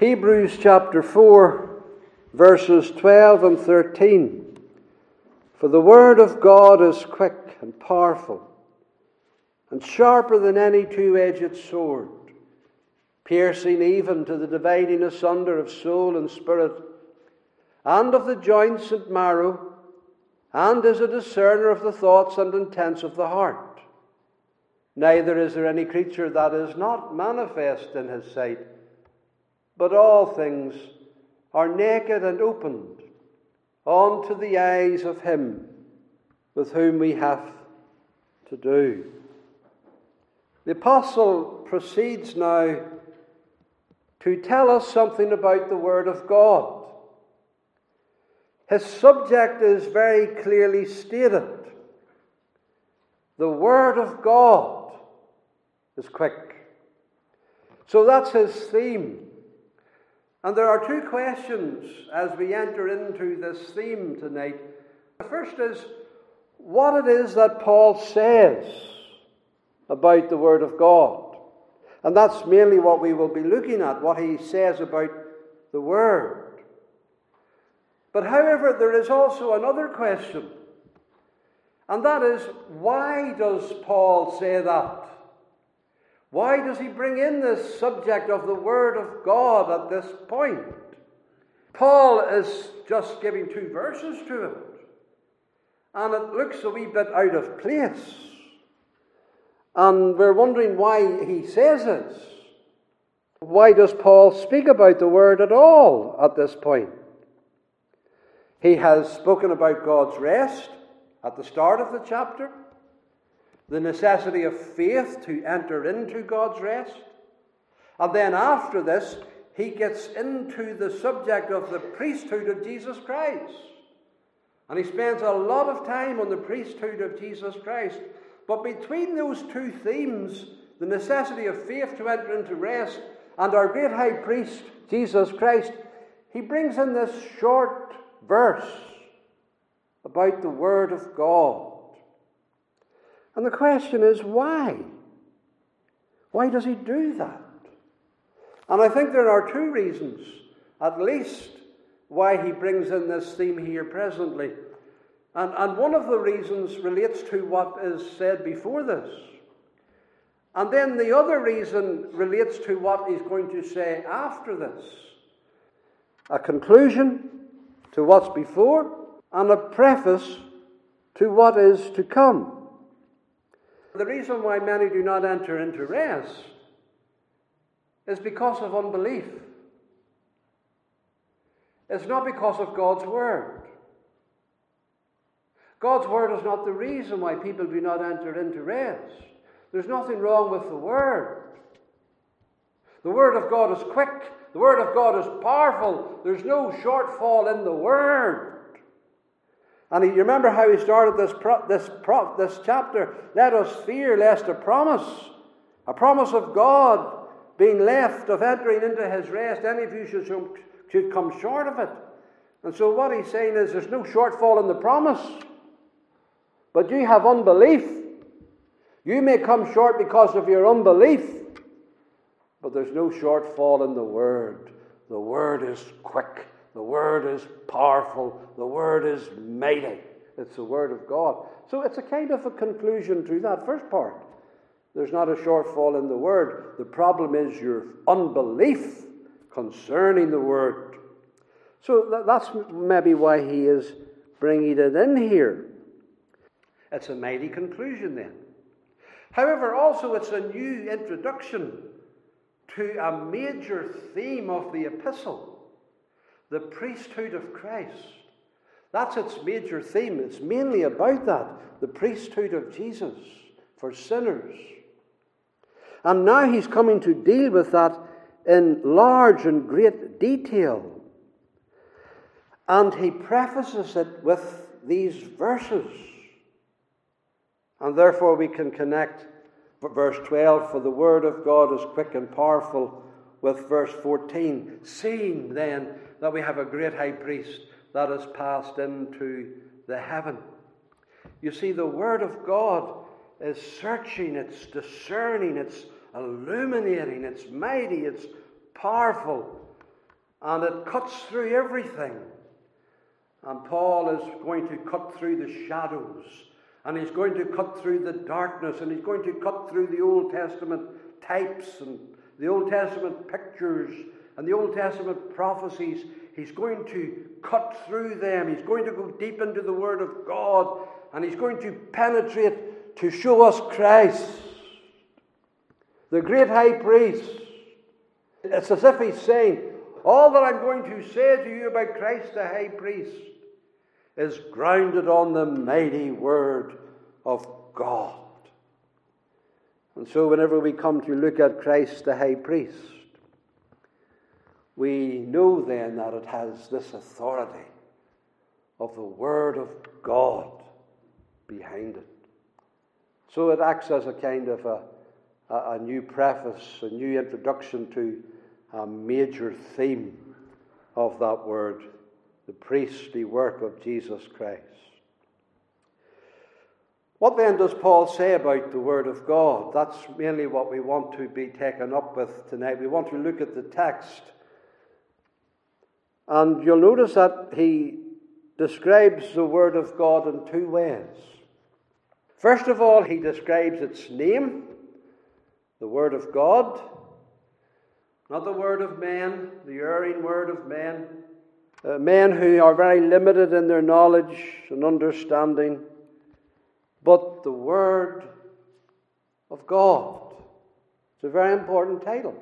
Hebrews chapter 4, verses 12 and 13. For the word of God is quick and powerful, and sharper than any two edged sword, piercing even to the dividing asunder of soul and spirit, and of the joints and marrow, and is a discerner of the thoughts and intents of the heart. Neither is there any creature that is not manifest in his sight but all things are naked and opened unto the eyes of him with whom we have to do. The apostle proceeds now to tell us something about the Word of God. His subject is very clearly stated. The Word of God is quick. So that's his theme. And there are two questions as we enter into this theme tonight. The first is what it is that Paul says about the Word of God. And that's mainly what we will be looking at, what he says about the Word. But however, there is also another question, and that is why does Paul say that? Why does he bring in this subject of the Word of God at this point? Paul is just giving two verses to it, and it looks a wee bit out of place. And we're wondering why he says this. Why does Paul speak about the Word at all at this point? He has spoken about God's rest at the start of the chapter the necessity of faith to enter into God's rest. And then after this, he gets into the subject of the priesthood of Jesus Christ. And he spends a lot of time on the priesthood of Jesus Christ. But between those two themes, the necessity of faith to enter into rest and our great high priest, Jesus Christ, he brings in this short verse about the Word of God. And the question is why? Why does he do that? And I think there are two reasons, at least, why he brings in this theme here presently. And, and one of the reasons relates to what is said before this. And then the other reason relates to what he's going to say after this a conclusion to what's before, and a preface to what is to come. The reason why many do not enter into rest is because of unbelief. It's not because of God's Word. God's Word is not the reason why people do not enter into rest. There's nothing wrong with the Word. The Word of God is quick, the Word of God is powerful. There's no shortfall in the Word. And you remember how he started this, pro, this, pro, this chapter? Let us fear lest a promise, a promise of God being left of entering into his rest, any of you should, should come short of it. And so what he's saying is there's no shortfall in the promise, but you have unbelief. You may come short because of your unbelief, but there's no shortfall in the word. The word is quick. The Word is powerful. The Word is mighty. It's the Word of God. So it's a kind of a conclusion to that first part. There's not a shortfall in the Word. The problem is your unbelief concerning the Word. So that's maybe why he is bringing it in here. It's a mighty conclusion then. However, also it's a new introduction to a major theme of the epistle the priesthood of Christ. That's its major theme. It's mainly about that the priesthood of Jesus for sinners. And now he's coming to deal with that in large and great detail. And he prefaces it with these verses. And therefore we can connect verse 12 For the word of God is quick and powerful, with verse 14. Seeing then that we have a great high priest that has passed into the heaven. You see, the Word of God is searching, it's discerning, it's illuminating, it's mighty, it's powerful. and it cuts through everything. And Paul is going to cut through the shadows, and he's going to cut through the darkness, and he's going to cut through the Old Testament types and the Old Testament pictures and the Old Testament prophecies. He's going to cut through them. He's going to go deep into the Word of God, and he's going to penetrate to show us Christ, the great high priest. It's as if he's saying, All that I'm going to say to you about Christ the high priest is grounded on the mighty Word of God. And so, whenever we come to look at Christ the high priest, we know then that it has this authority of the Word of God behind it. So it acts as a kind of a, a, a new preface, a new introduction to a major theme of that word the priestly work of Jesus Christ. What then does Paul say about the Word of God? That's mainly what we want to be taken up with tonight. We want to look at the text. And you'll notice that he describes the Word of God in two ways. First of all, he describes its name, the Word of God, not the Word of men, the erring Word of men, uh, men who are very limited in their knowledge and understanding, but the Word of God. It's a very important title.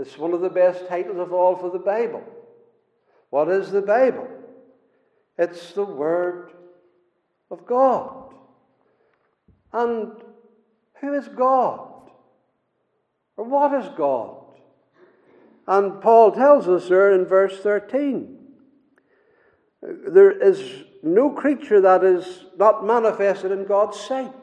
It's one of the best titles of all for the Bible. What is the Bible? It's the Word of God. And who is God? Or what is God? And Paul tells us there in verse 13 there is no creature that is not manifested in God's sight.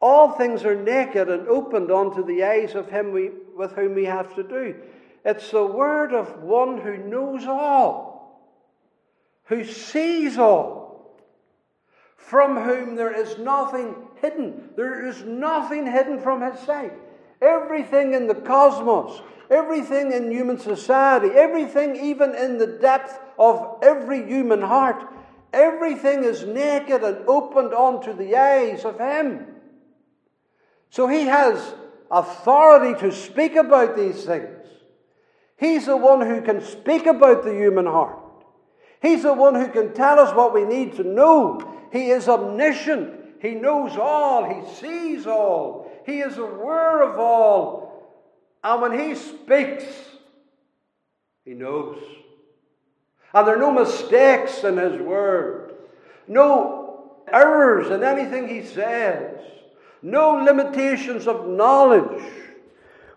All things are naked and opened unto the eyes of him we, with whom we have to do. It's the word of one who knows all, who sees all, from whom there is nothing hidden. There is nothing hidden from his sight. Everything in the cosmos, everything in human society, everything even in the depth of every human heart, everything is naked and opened onto the eyes of Him. So He has authority to speak about these things. He's the one who can speak about the human heart. He's the one who can tell us what we need to know. He is omniscient. He knows all. He sees all. He is aware of all. And when he speaks, he knows. And there are no mistakes in his word, no errors in anything he says, no limitations of knowledge.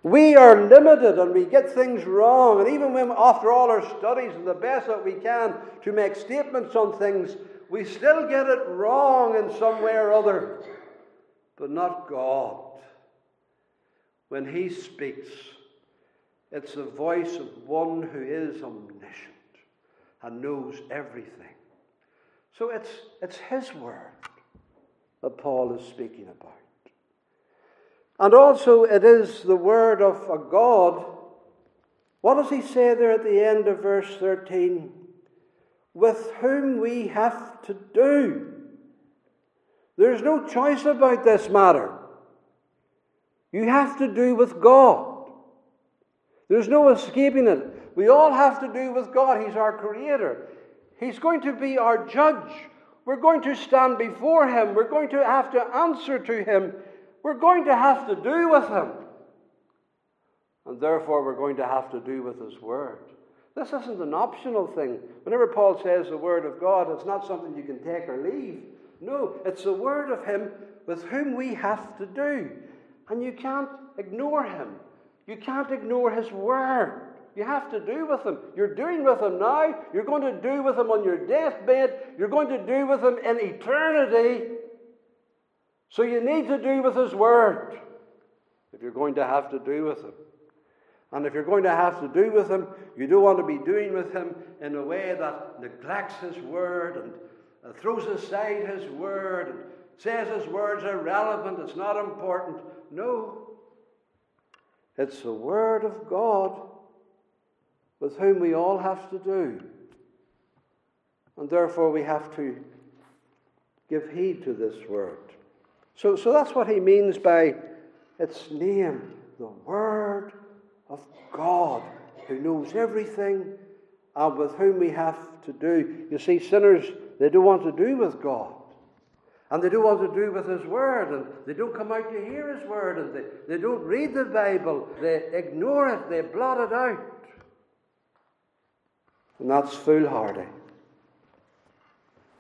We are limited and we get things wrong. And even when, after all our studies and the best that we can to make statements on things, we still get it wrong in some way or other. But not God when he speaks, it's the voice of one who is omniscient and knows everything. So it's, it's his word that Paul is speaking about. And also, it is the word of a God. What does he say there at the end of verse 13? With whom we have to do. There's no choice about this matter. You have to do with God. There's no escaping it. We all have to do with God. He's our creator. He's going to be our judge. We're going to stand before Him. We're going to have to answer to Him. We're going to have to do with Him. And therefore, we're going to have to do with His Word. This isn't an optional thing. Whenever Paul says the Word of God, it's not something you can take or leave. No, it's the Word of Him with whom we have to do. And you can't ignore him. You can't ignore his word. You have to do with him. You're doing with him now. You're going to do with him on your deathbed. You're going to do with him in eternity. So you need to do with his word if you're going to have to do with him. And if you're going to have to do with him, you don't want to be doing with him in a way that neglects his word and uh, throws aside his word and says his words are relevant, it's not important. No. It's the Word of God with whom we all have to do. And therefore, we have to give heed to this word. So, so that's what he means by its name, the Word of God, who knows everything and with whom we have to do. You see, sinners, they don't want to do with God. And they don't want to do with His Word, and they don't come out to hear His Word, and they, they don't read the Bible. They ignore it, they blot it out. And that's foolhardy.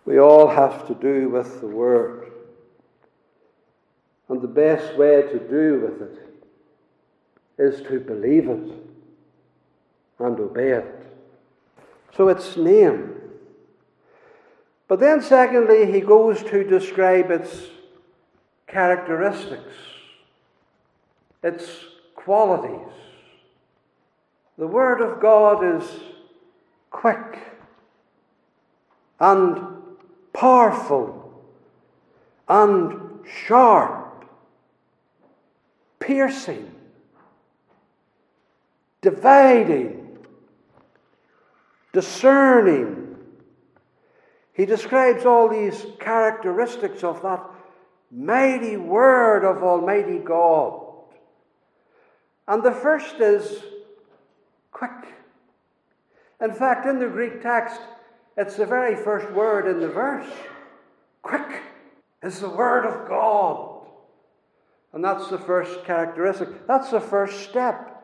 We all have to do with the Word. And the best way to do with it is to believe it and obey it. So its name. But then, secondly, he goes to describe its characteristics, its qualities. The Word of God is quick and powerful and sharp piercing, dividing, discerning. He describes all these characteristics of that mighty word of Almighty God. And the first is quick. In fact, in the Greek text, it's the very first word in the verse. Quick is the word of God. And that's the first characteristic. That's the first step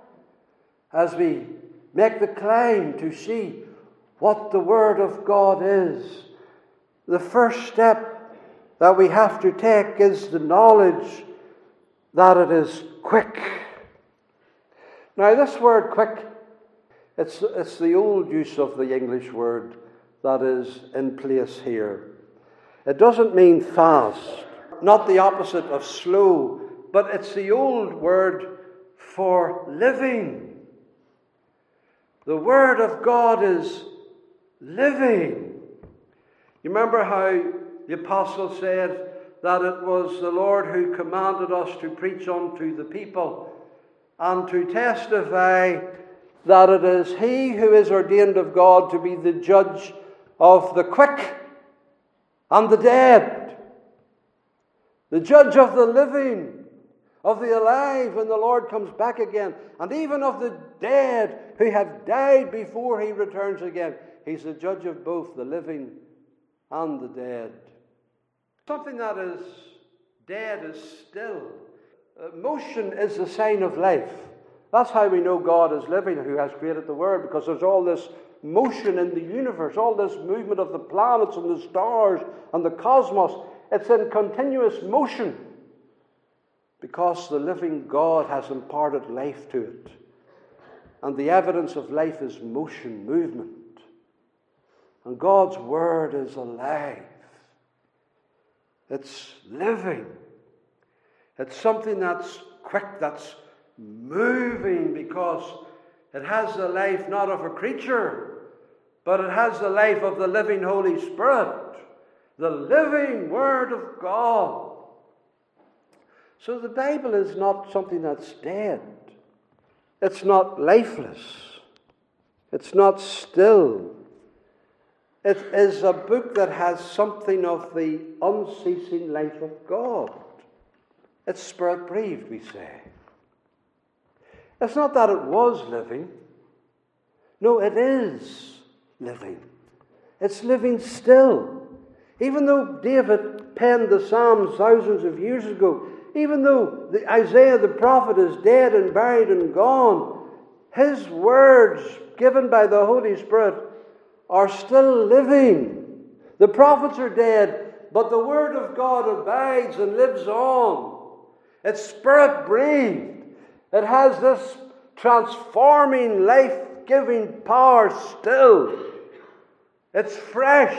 as we make the climb to see what the Word of God is. The first step that we have to take is the knowledge that it is quick. Now, this word quick, it's, it's the old use of the English word that is in place here. It doesn't mean fast, not the opposite of slow but it's the old word for living. The Word of God is living. You remember how the apostle said that it was the Lord who commanded us to preach unto the people and to testify that it is He who is ordained of God to be the judge of the quick and the dead, the judge of the living of the alive when the Lord comes back again, and even of the dead who have died before he returns again. He's the judge of both the living and the dead. Something that is dead is still. Uh, motion is the sign of life. That's how we know God is living, who has created the world, because there's all this motion in the universe, all this movement of the planets and the stars and the cosmos. It's in continuous motion because the living God has imparted life to it. And the evidence of life is motion, movement. And God's Word is alive. It's living. It's something that's quick, that's moving, because it has the life not of a creature, but it has the life of the living Holy Spirit, the living Word of God. So the Bible is not something that's dead. It's not lifeless. It's not still. It is a book that has something of the unceasing life of God. It's spirit breathed, we say. It's not that it was living. No, it is living. It's living still. Even though David penned the Psalms thousands of years ago, even though the, Isaiah the prophet is dead and buried and gone, his words given by the Holy Spirit are still living. The prophets are dead, but the Word of God abides and lives on. It's spirit breathed. It has this transforming, life giving power still. It's fresh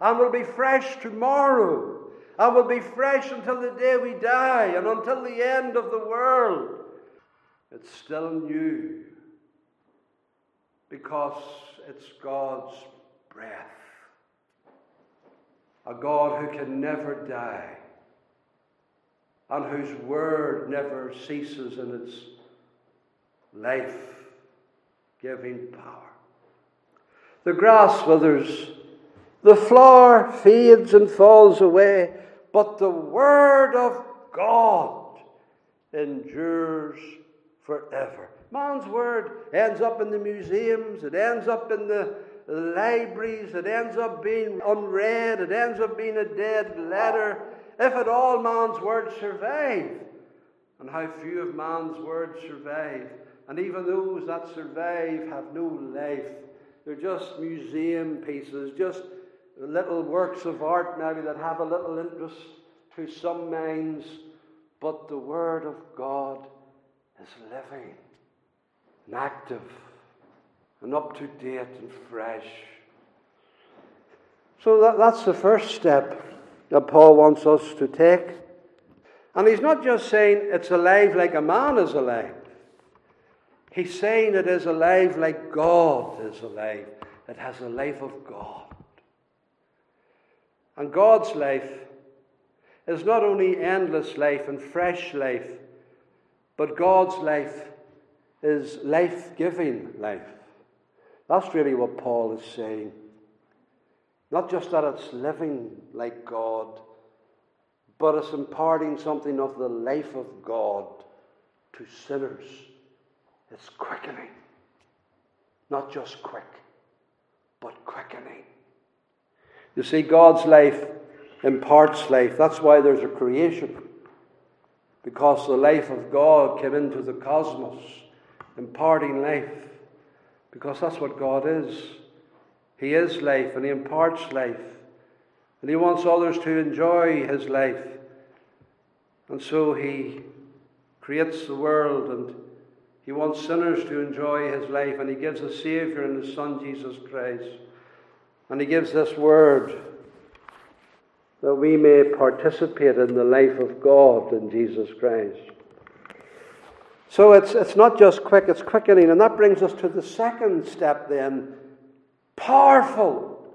and will be fresh tomorrow and will be fresh until the day we die and until the end of the world. It's still new because it's God's breath. A God who can never die and whose word never ceases in its life giving power. The grass withers, the flower fades and falls away, but the word of God endures forever. Man's word ends up in the museums, it ends up in the libraries, it ends up being unread, it ends up being a dead letter. If at all man's words survive, and how few of man's words survive, and even those that survive have no life. They're just museum pieces, just little works of art maybe that have a little interest to some minds, but the Word of God is living and active and up to date and fresh. So that, that's the first step that Paul wants us to take. And he's not just saying it's alive like a man is alive. He's saying it is alive like God is alive. It has the life of God. And God's life is not only endless life and fresh life, but God's life is life giving life. That's really what Paul is saying. Not just that it's living like God, but it's imparting something of the life of God to sinners. It's quickening. Not just quick, but quickening. You see, God's life imparts life. That's why there's a creation. Because the life of God came into the cosmos, imparting life. Because that's what God is. He is life and He imparts life. And He wants others to enjoy His life. And so He creates the world and He wants sinners to enjoy His life. And He gives a Savior in His Son, Jesus Christ. And He gives this word that we may participate in the life of God in Jesus Christ. So it's, it's not just quick, it's quickening. And that brings us to the second step then powerful,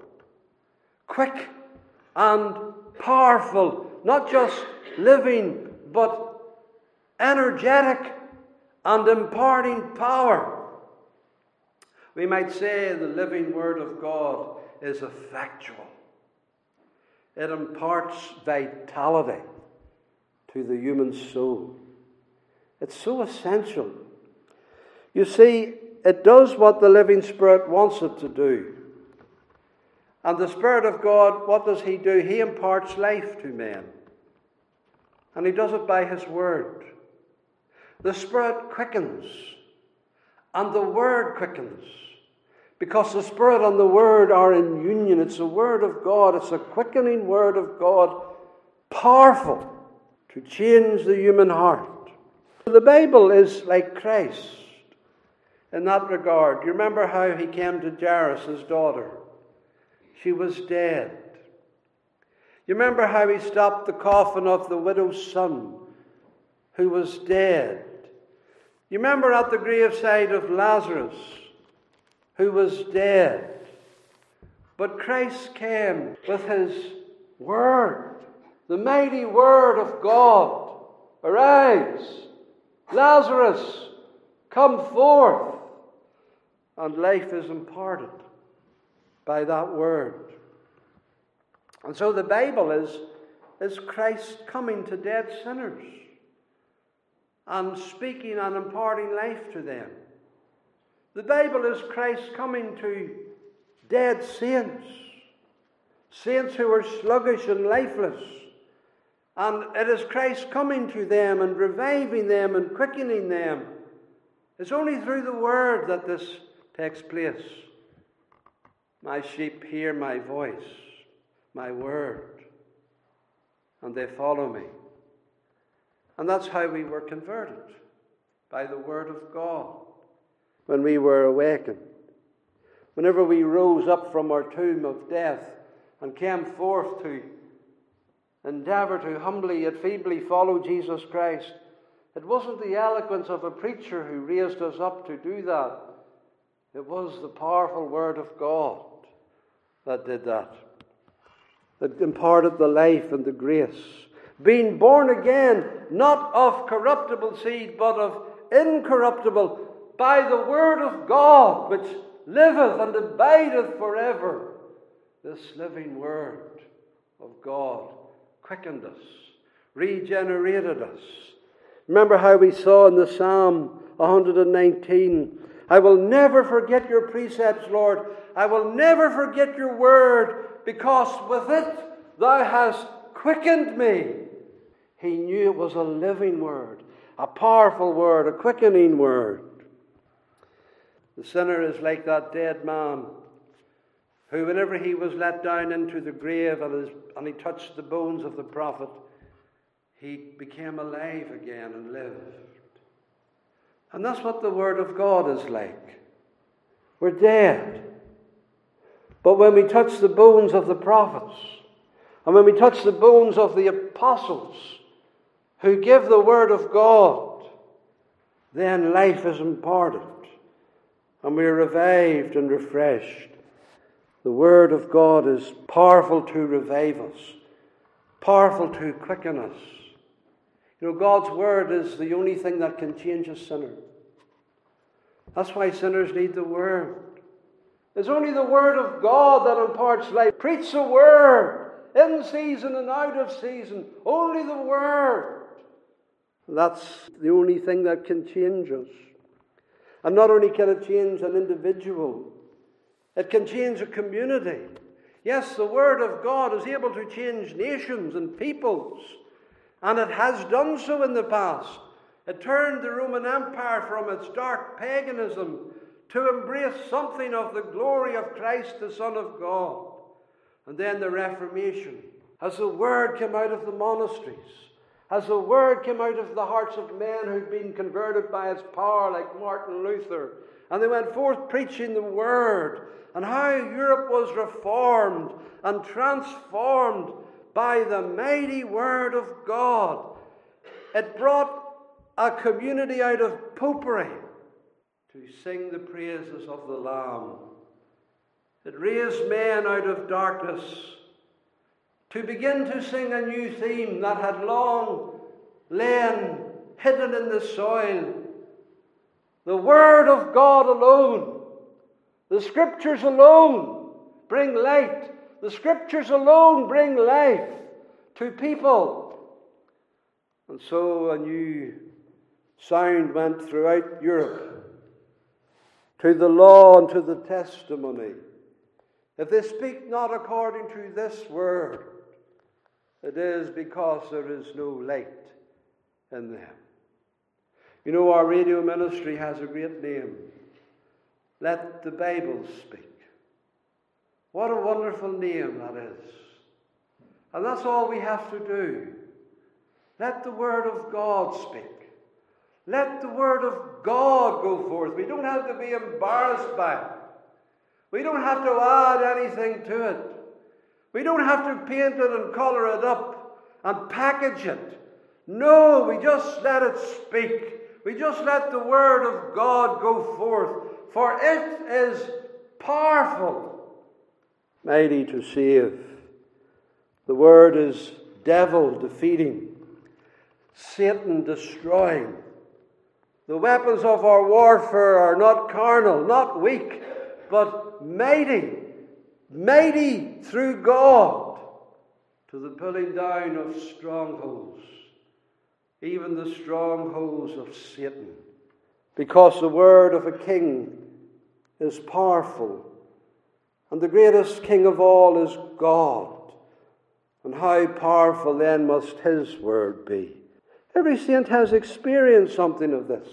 quick and powerful. Not just living, but energetic and imparting power. We might say the living Word of God is effectual. It imparts vitality to the human soul. It's so essential. You see, it does what the living Spirit wants it to do. And the Spirit of God, what does He do? He imparts life to men. And He does it by His Word. The Spirit quickens, and the Word quickens. Because the Spirit and the Word are in union. It's the Word of God, it's a quickening Word of God, powerful to change the human heart. The Bible is like Christ in that regard. You remember how he came to Jairus' daughter? She was dead. You remember how he stopped the coffin of the widow's son who was dead? You remember at the graveside of Lazarus who was dead? But Christ came with his word, the mighty word of God. Arise, Lazarus, come forth. And life is imparted by that word. And so the Bible is, is Christ coming to dead sinners and speaking and imparting life to them. The Bible is Christ coming to dead saints, saints who are sluggish and lifeless. And it is Christ coming to them and reviving them and quickening them. It's only through the Word that this takes place. My sheep hear my voice, my word, and they follow me. And that's how we were converted by the Word of God when we were awakened. Whenever we rose up from our tomb of death and came forth to endeavor to humbly yet feebly follow Jesus Christ, it wasn't the eloquence of a preacher who raised us up to do that. It was the powerful Word of God that did that, that imparted the life and the grace. Being born again, not of corruptible seed, but of incorruptible, by the word of God, which liveth and abideth forever. This living word of God quickened us, regenerated us. Remember how we saw in the Psalm 119 I will never forget your precepts, Lord. I will never forget your word, because with it thou hast quickened me. He knew it was a living word, a powerful word, a quickening word. The sinner is like that dead man who, whenever he was let down into the grave and, his, and he touched the bones of the prophet, he became alive again and lived. And that's what the Word of God is like. We're dead. But when we touch the bones of the prophets, and when we touch the bones of the apostles who give the Word of God, then life is imparted, and we are revived and refreshed. The Word of God is powerful to revive us, powerful to quicken us. You know, God's Word is the only thing that can change a sinner. That's why sinners need the Word. It's only the Word of God that imparts life. Preach the Word in season and out of season. Only the Word. That's the only thing that can change us. And not only can it change an individual, it can change a community. Yes, the Word of God is able to change nations and peoples. And it has done so in the past. It turned the Roman Empire from its dark paganism to embrace something of the glory of Christ, the Son of God. And then the Reformation. As the word came out of the monasteries, as the word came out of the hearts of men who'd been converted by its power, like Martin Luther, and they went forth preaching the word, and how Europe was reformed and transformed by the mighty Word of God. It brought a community out of popery to sing the praises of the Lamb. It raised men out of darkness to begin to sing a new theme that had long lain hidden in the soil. The Word of God alone, the Scriptures alone bring light the scriptures alone bring life to people. And so a new sound went throughout Europe to the law and to the testimony. If they speak not according to this word, it is because there is no light in them. You know, our radio ministry has a great name. Let the Bible speak. What a wonderful name that is. And that's all we have to do. Let the Word of God speak. Let the Word of God go forth. We don't have to be embarrassed by it. We don't have to add anything to it. We don't have to paint it and colour it up and package it. No, we just let it speak. We just let the Word of God go forth. For it is powerful mighty to save. The word is devil defeating, Satan destroying. The weapons of our warfare are not carnal, not weak, but mighty, mighty through God to the pulling down of strongholds, even the strongholds of Satan. Because the word of a king is powerful and the greatest king of all is God. And how powerful then must his word be? Every saint has experienced something of this.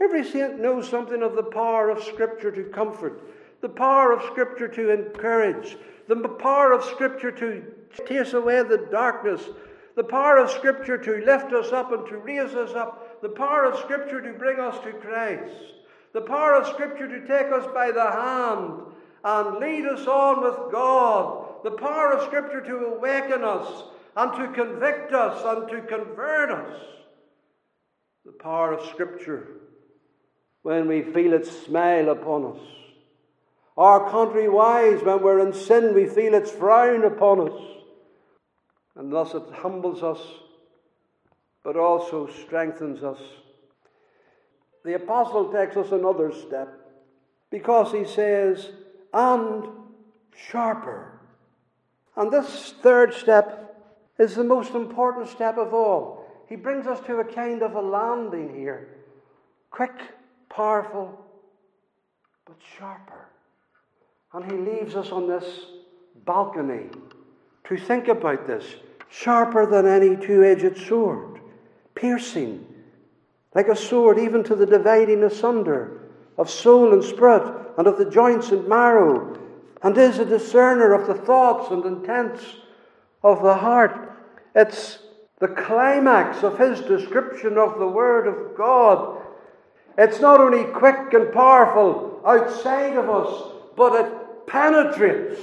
Every saint knows something of the power of Scripture to comfort, the power of Scripture to encourage, the power of Scripture to chase away the darkness, the power of Scripture to lift us up and to raise us up, the power of Scripture to bring us to Christ, the power of Scripture to take us by the hand and lead us on with God. The power of Scripture to awaken us and to convict us and to convert us. The power of Scripture when we feel its smile upon us. Our country wise, when we're in sin, we feel its frown upon us. And thus it humbles us, but also strengthens us. The apostle takes us another step because he says, and sharper. And this third step is the most important step of all. He brings us to a kind of a landing here quick, powerful, but sharper. And he leaves us on this balcony to think about this sharper than any two edged sword, piercing like a sword even to the dividing asunder of soul and spirit and of the joints and marrow, and is a discerner of the thoughts and intents of the heart. It's the climax of his description of the Word of God. It's not only quick and powerful outside of us, but it penetrates.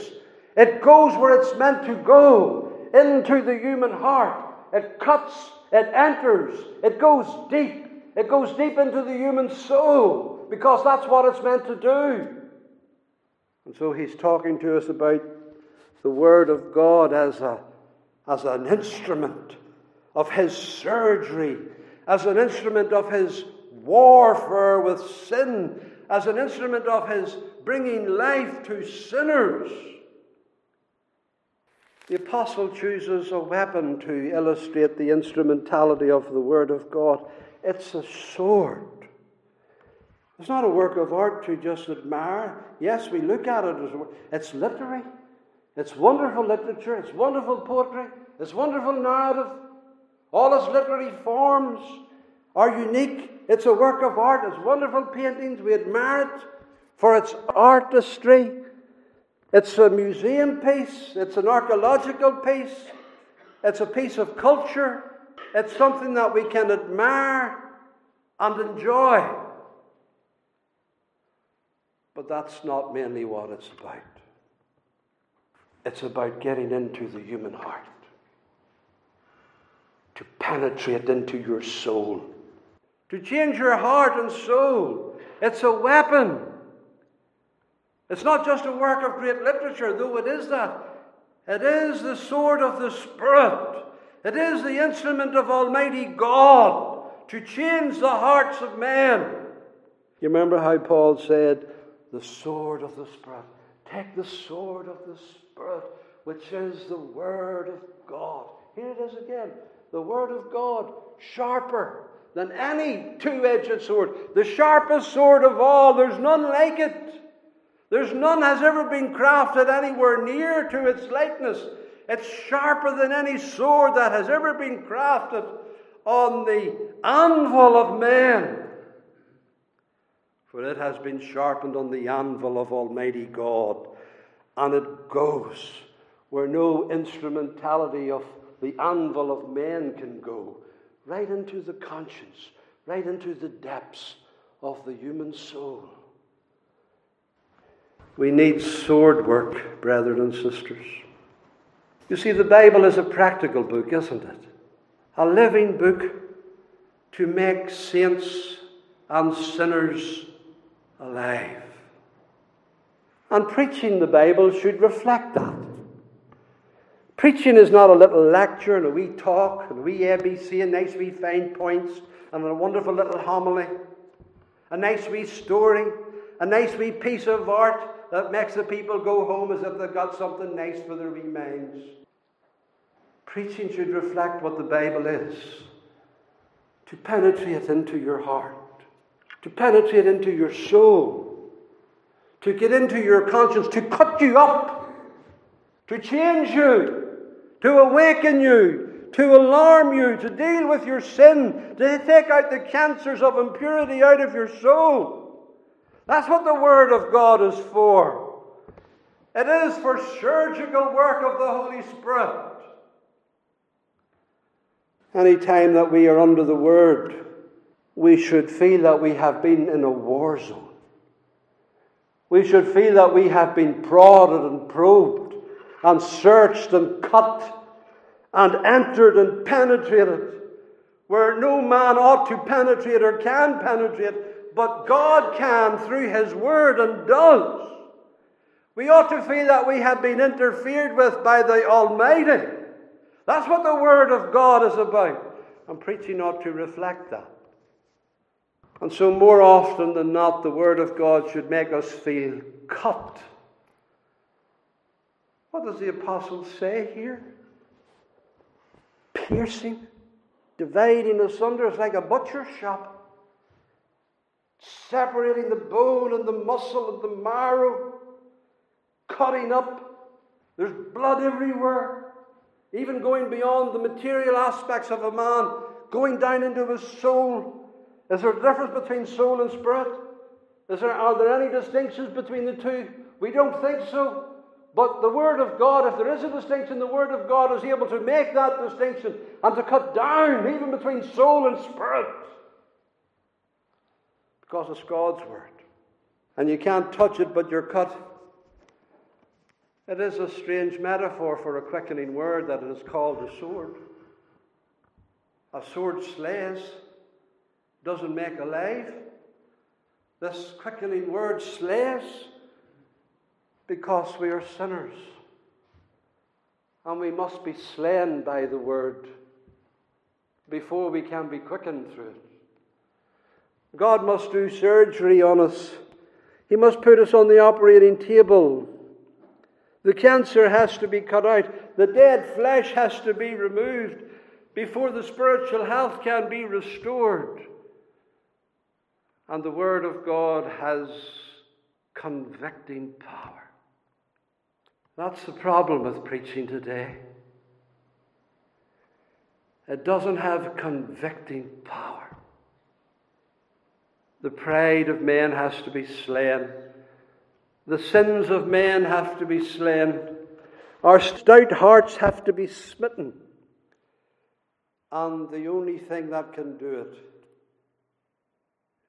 It goes where it's meant to go, into the human heart. It cuts, it enters, it goes deep. It goes deep into the human soul because that's what it's meant to do. And so he's talking to us about the Word of God as, a, as an instrument of his surgery, as an instrument of his warfare with sin, as an instrument of his bringing life to sinners. The apostle chooses a weapon to illustrate the instrumentality of the Word of God. It's a sword. It's not a work of art to just admire. Yes, we look at it as it's literary. It's wonderful literature. It's wonderful poetry. It's wonderful narrative. All its literary forms are unique. It's a work of art. It's wonderful paintings. We admire it for its artistry. It's a museum piece. It's an archaeological piece. It's a piece of culture. It's something that we can admire and enjoy. But that's not mainly what it's about. It's about getting into the human heart, to penetrate into your soul, to change your heart and soul. It's a weapon. It's not just a work of great literature, though it is that. It is the sword of the Spirit. It is the instrument of Almighty God to change the hearts of men. You remember how Paul said, the sword of the Spirit. Take the sword of the Spirit, which is the Word of God. Here it is again. The Word of God, sharper than any two edged sword. The sharpest sword of all. There's none like it. There's none has ever been crafted anywhere near to its likeness. It's sharper than any sword that has ever been crafted on the anvil of man. For it has been sharpened on the anvil of Almighty God, and it goes where no instrumentality of the anvil of man can go, right into the conscience, right into the depths of the human soul. We need sword work, brethren and sisters. You see, the Bible is a practical book, isn't it? A living book to make saints and sinners alive. And preaching the Bible should reflect that. Preaching is not a little lecture and a wee talk and a wee ABC and nice wee fine points and a wonderful little homily, a nice wee story, a nice wee piece of art that makes the people go home as if they've got something nice for their wee minds. Preaching should reflect what the Bible is. To penetrate into your heart, to penetrate into your soul, to get into your conscience, to cut you up, to change you, to awaken you, to alarm you, to deal with your sin, to take out the cancers of impurity out of your soul. That's what the Word of God is for. It is for surgical work of the Holy Spirit. Any time that we are under the Word, we should feel that we have been in a war zone. We should feel that we have been prodded and probed and searched and cut and entered and penetrated where no man ought to penetrate or can penetrate but God can through His Word and does. We ought to feel that we have been interfered with by the Almighty. That's what the Word of God is about. And preaching ought to reflect that. And so, more often than not, the Word of God should make us feel cut. What does the apostle say here? Piercing, dividing asunder. It's like a butcher's shop separating the bone and the muscle and the marrow, cutting up. There's blood everywhere, even going beyond the material aspects of a man, going down into his soul. Is there a difference between soul and spirit? Is there, are there any distinctions between the two? We don't think so. But the Word of God, if there is a distinction, the Word of God is able to make that distinction and to cut down even between soul and spirit because it's God's word. And you can't touch it, but you're cut. It is a strange metaphor for a quickening word that it is called a sword. A sword slays, doesn't make alive. This quickening word slays because we are sinners. And we must be slain by the word before we can be quickened through it. God must do surgery on us. He must put us on the operating table. The cancer has to be cut out. The dead flesh has to be removed before the spiritual health can be restored. And the Word of God has convicting power. That's the problem with preaching today. It doesn't have convicting power. The pride of men has to be slain. The sins of men have to be slain. Our stout hearts have to be smitten. And the only thing that can do it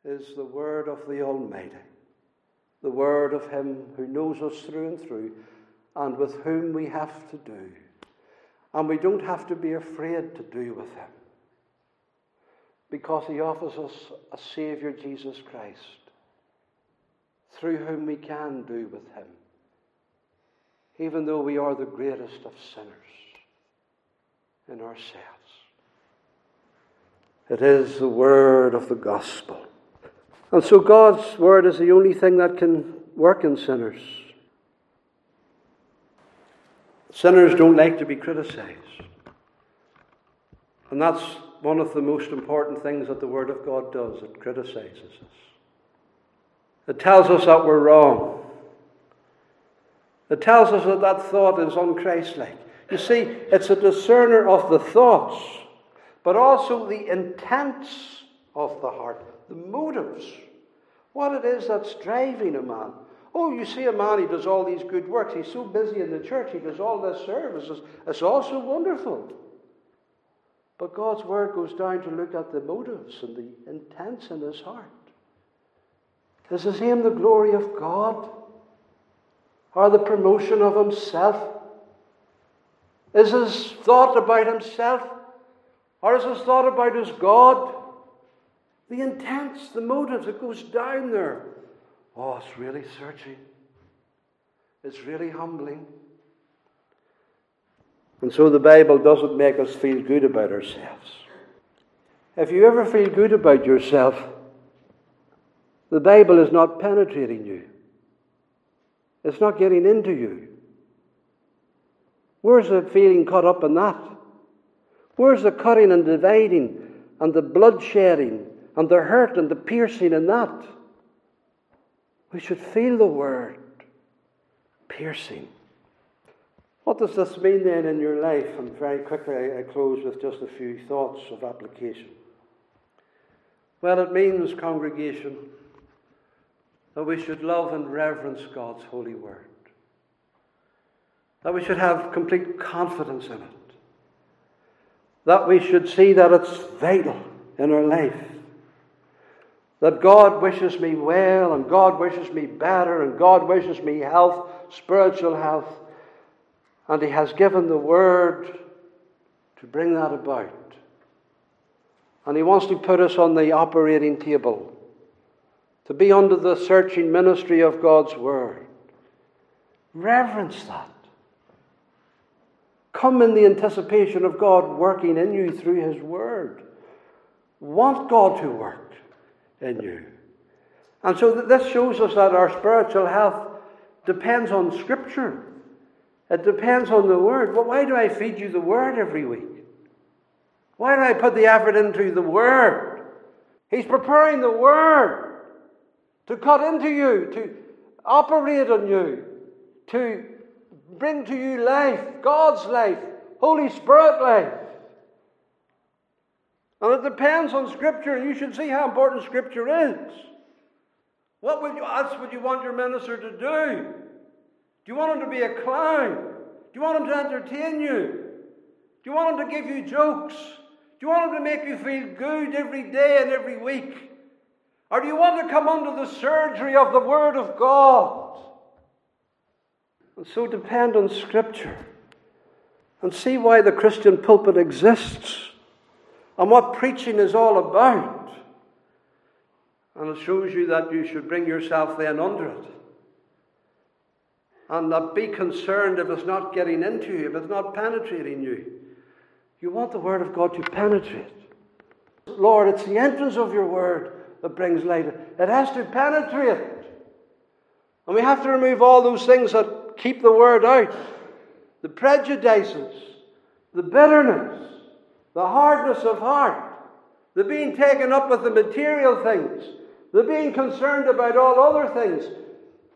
is the word of the Almighty, the word of Him who knows us through and through, and with whom we have to do. And we don't have to be afraid to do with Him because he offers us a Saviour, Jesus Christ, through whom we can do with him, even though we are the greatest of sinners in ourselves. It is the word of the gospel. And so God's word is the only thing that can work in sinners. Sinners don't like to be criticized. And that's one of the most important things that the Word of God does. It criticizes us, it tells us that we're wrong. It tells us that that thought is unchristlike. You see, it's a discerner of the thoughts, but also the intents of the heart, the motives, what it is that's driving a man. Oh, you see a man, he does all these good works. He's so busy in the church, he does all this services. It's also wonderful. But God's word goes down to look at the motives and the intents in his heart. Is his aim the glory of God? Or the promotion of himself? Is his thought about himself? Or is his thought about his God? The intents, the motives, it goes down there. Oh, it's really searching. It's really humbling. And so the Bible doesn't make us feel good about ourselves. If you ever feel good about yourself, the Bible is not penetrating you. It's not getting into you. Where's the feeling caught up in that? Where's the cutting and dividing and the bloodshedding and the hurt and the piercing in that? We should feel the word piercing. What does this mean then in your life? And very quickly, I close with just a few thoughts of application. Well, it means, congregation, that we should love and reverence God's holy word, that we should have complete confidence in it, that we should see that it's vital in our life. That God wishes me well, and God wishes me better, and God wishes me health, spiritual health. And He has given the Word to bring that about. And He wants to put us on the operating table, to be under the searching ministry of God's Word. Reverence that. Come in the anticipation of God working in you through His Word. Want God to work. in you. And so this shows us that our spiritual health depends on Scripture. It depends on the Word. Well, why do I feed you the Word every week? Why do I put the effort into the Word? He's preparing the Word to cut into you, to operate on you, to bring to you life, God's life, Holy Spirit life. And it depends on Scripture, and you should see how important Scripture is. What would you, that's what you want your minister to do. Do you want him to be a clown? Do you want him to entertain you? Do you want him to give you jokes? Do you want him to make you feel good every day and every week? Or do you want to come under the surgery of the Word of God? And so depend on Scripture and see why the Christian pulpit exists and what preaching is all about. And it shows you that you should bring yourself then under it. And not be concerned if it's not getting into you, if it's not penetrating you. You want the Word of God to penetrate. Lord, it's the entrance of your Word that brings light. It has to penetrate. And we have to remove all those things that keep the Word out the prejudices, the bitterness, the hardness of heart, the being taken up with the material things, the being concerned about all other things,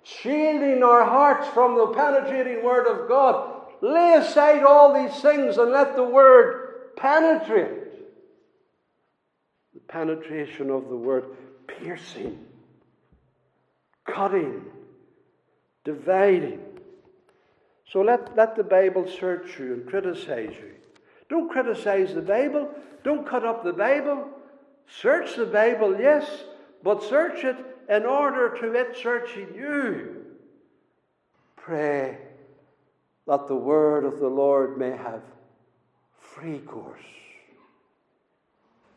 shielding our hearts from the penetrating Word of God. Lay aside all these things and let the Word penetrate. The penetration of the Word, piercing, cutting, dividing. So let, let the Bible search you and criticize you. Don't criticize the Bible. Don't cut up the Bible. Search the Bible, yes, but search it in order to it searching you. Pray that the word of the Lord may have free course.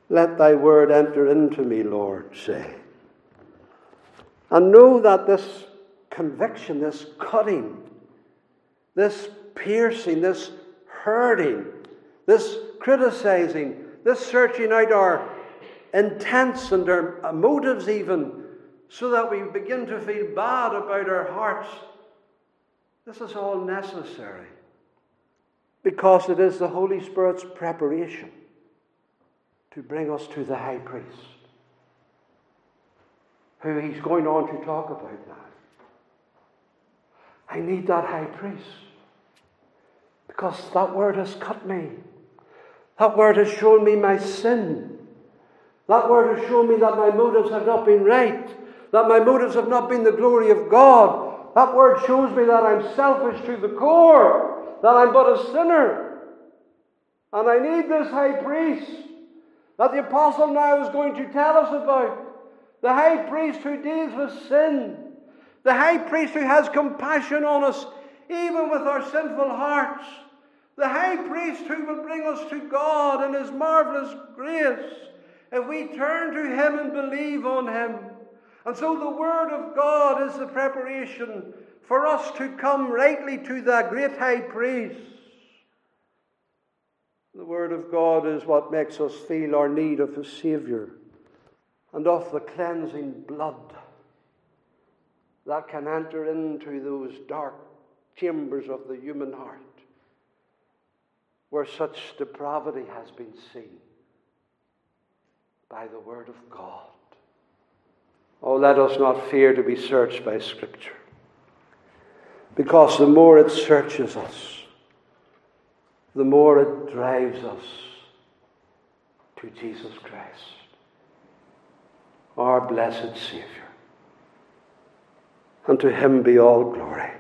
Let thy word enter into me, Lord, say. And know that this conviction, this cutting, this piercing, this hurting, this criticizing, this searching out our intents and our motives, even, so that we begin to feel bad about our hearts. This is all necessary because it is the Holy Spirit's preparation to bring us to the high priest, who he's going on to talk about now. I need that high priest because that word has cut me. That word has shown me my sin. That word has shown me that my motives have not been right, that my motives have not been the glory of God. That word shows me that I'm selfish to the core, that I'm but a sinner. And I need this high priest that the apostle now is going to tell us about. The high priest who deals with sin. The high priest who has compassion on us, even with our sinful hearts. The high priest who will bring us to God in his marvelous grace if we turn to him and believe on him. And so the Word of God is the preparation for us to come rightly to that great high priest. The Word of God is what makes us feel our need of a Saviour and of the cleansing blood that can enter into those dark chambers of the human heart where such depravity has been seen by the Word of God. Oh, let us not fear to be searched by Scripture. Because the more it searches us, the more it drives us to Jesus Christ, our blessed Saviour. And to Him be all glory.